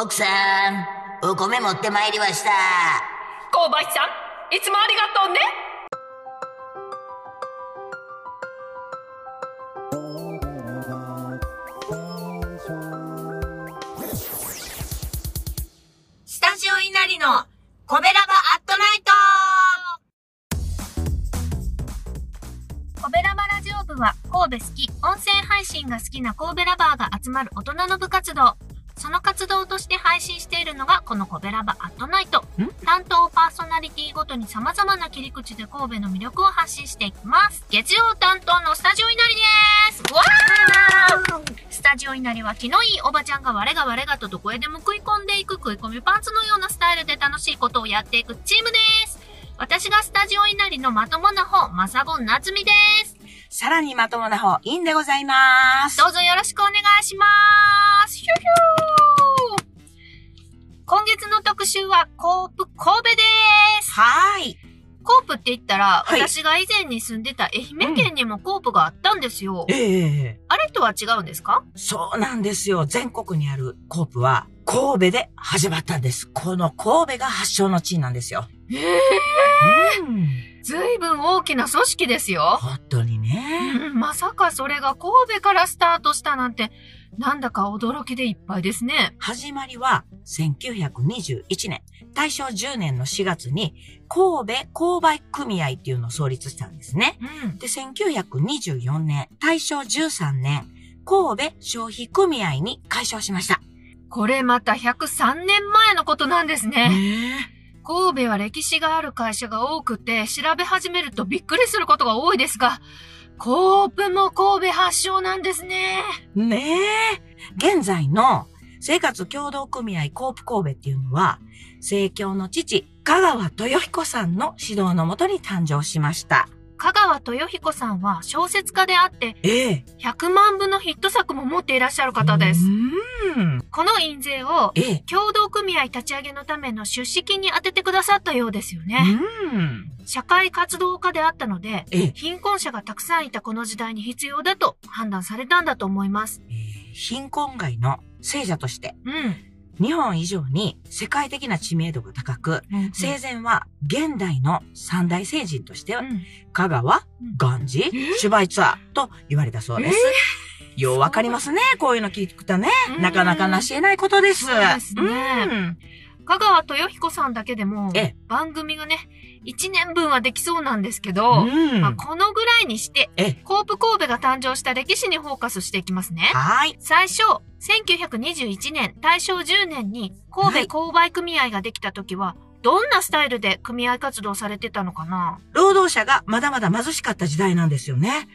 奥さん、お米持ってまいりました。購買さん、いつもありがとうね。スタジオ稲荷のコベラバアットナイトコベラバラジオ部は神戸好き、音声配信が好きな神戸ラバーが集まる大人の部活動。その活動として配信しているのがこのコベラバアットナイト。担当パーソナリティごとに様々な切り口で神戸の魅力を発信していきます。月曜担当のスタジオ稲荷ですわースタジオ稲荷は気のいいおばちゃんが我が我がとどこへでも食い込んでいく食い込みパンツのようなスタイルで楽しいことをやっていくチームです。私がスタジオ稲荷のまともな方、まさごんなつみです。さらにまともな方、インでございます。どうぞよろしくお願いします。ヒュヒュー今月の特集はコープ神戸です。はーい。コープって言ったら、はい私が以前に住んでた愛媛県にもコープがあったんですよ。ええあれとは違うんですか？そうなんですよ。全国にあるコープは、神戸で始まったんです。この神戸が発祥の地なんですよ。ええうん。ずいぶん大きな組織ですよ。本当にね。うんまさかそれが神戸からスタートしたなんて、なんだか驚きでいっぱいですね。始まりは1921年、大正10年の4月に神戸購買組合っていうのを創立したんですね。うん。で、1924年、大正13年、神戸消費組合に解消しました。これまた103年前のことなんですね。神戸は歴史がある会社が多くて、調べ始めるとびっくりすることが多いですが、コープも神戸発祥なんですね。ねえ。現在の生活協同組合コープ神戸っていうのは、政教の父、香川豊彦さんの指導のもとに誕生しました。香川豊彦さんは小説家であって、ええ。100万部のヒット作も持っていらっしゃる方です。うん。この印税を、ええ。共同組合立ち上げのための出資金に当ててくださったようですよね。うん。社会活動家であったので、ええ。貧困者がたくさんいたこの時代に必要だと判断されたんだと思います。えー貧困街の聖者として、うん。日本以上に世界的な知名度が高く、うん生前は現代の三大聖人としては、うん。香川うん、ガンジ、シュバイツァーと言われたそうです。ようわかりますね。こういうの聞くとね。うん。なかなかなし得ないことです。そうですね。うん。香川豊彦さんだけでもええ、番組がね、1年分はできそうなんですけど、うんまあ、このぐらいにして、ええコープ神戸が誕生した歴史にフォーカスしていきますね。はーい。最初、1921年、大正10年に神戸購買組合ができた時は、どんなスタイルで組合活動されてたのかな？労働者がまだまだ貧しかった時代なんですよね。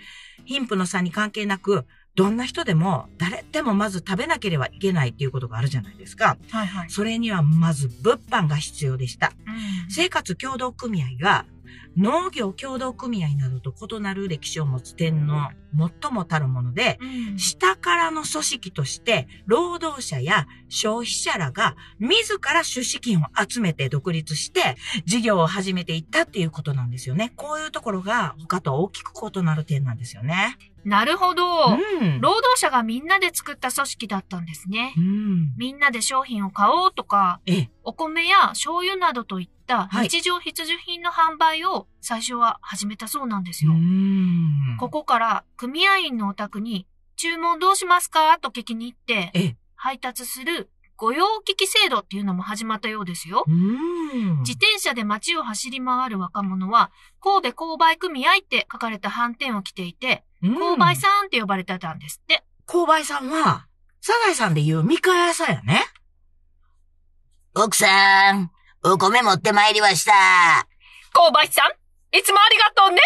貧富の差に関係なく、どんな人でも誰でもまず食べなければいけないっていうことがあるじゃないですか。はいはい。それにはまず物販が必要でした。生活協同組合が農業協同組合などと異なる歴史を持つ点の最もたるもので、うん下からの組織として、労働者や消費者らが自ら出資金を集めて独立して、事業を始めていったっていうことなんですよね。こういうところが他と大きく異なる点なんですよね。なるほど。うん。労働者がみんなで作った組織だったんですねう。ん。みんなで商品を買おうとか、ええ。お米や醤油などといったはい日常必需品の販売を最初は始めたそうなんですうよ。ん。ここから組合員のお宅に注文どうしますか？と聞きに行ってええ。配達する御用聞き制度っていうのも始まったようですよ。うん。自転車で街を走り回る若者は神戸購買組合って書かれた斑点を着ていて、購買さんって呼ばれてたんですって。購買さんは、サザエさんで言う三河屋さんやね。奥さん、お米持ってまいりました。購買さん、いつもありがとうね。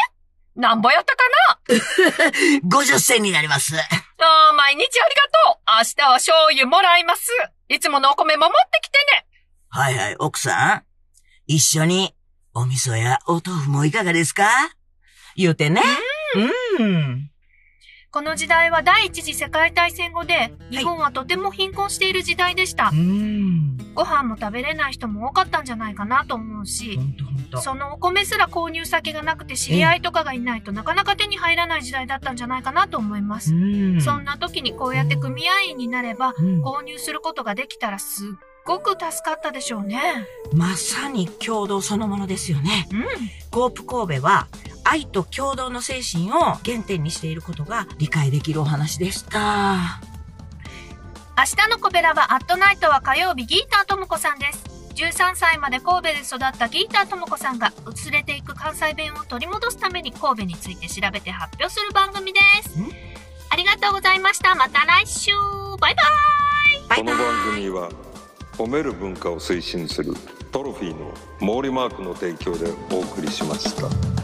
なんぼやったか50 銭になります。なあー毎日ありがとう。明日は醤油もらいます。いつものお米も持ってきてね。はいはい、奥さん。一緒に、お味噌やお豆腐もいかがですか？言うてね。うん。この時代は第一次世界大戦後で、日本はとても貧困している時代でした。うん。ご飯も食べれない人も多かったんじゃないかなと思うし。そのお米すら購入先がなくて知り合いとかがいないとなかなか手に入らない時代だったんじゃないかなと思います。うんそんな時にこうやって組合員になればうん購入することができたらすっごく助かったでしょうね。まさに共同そのものですよね。うん。コープ神戸は愛と共同の精神を原点にしていることが理解できるお話でした。明日のコベラバアットナイトは火曜日ギーターともこさんです。13歳まで神戸で育ったギーターともこさんが薄れていく関西弁を取り戻すために神戸について調べて発表する番組ですん？ありがとうございました。また来週バイバイバイバイこの番組は褒める文化を推進するトロフィーの毛利マークの提供でお送りしました。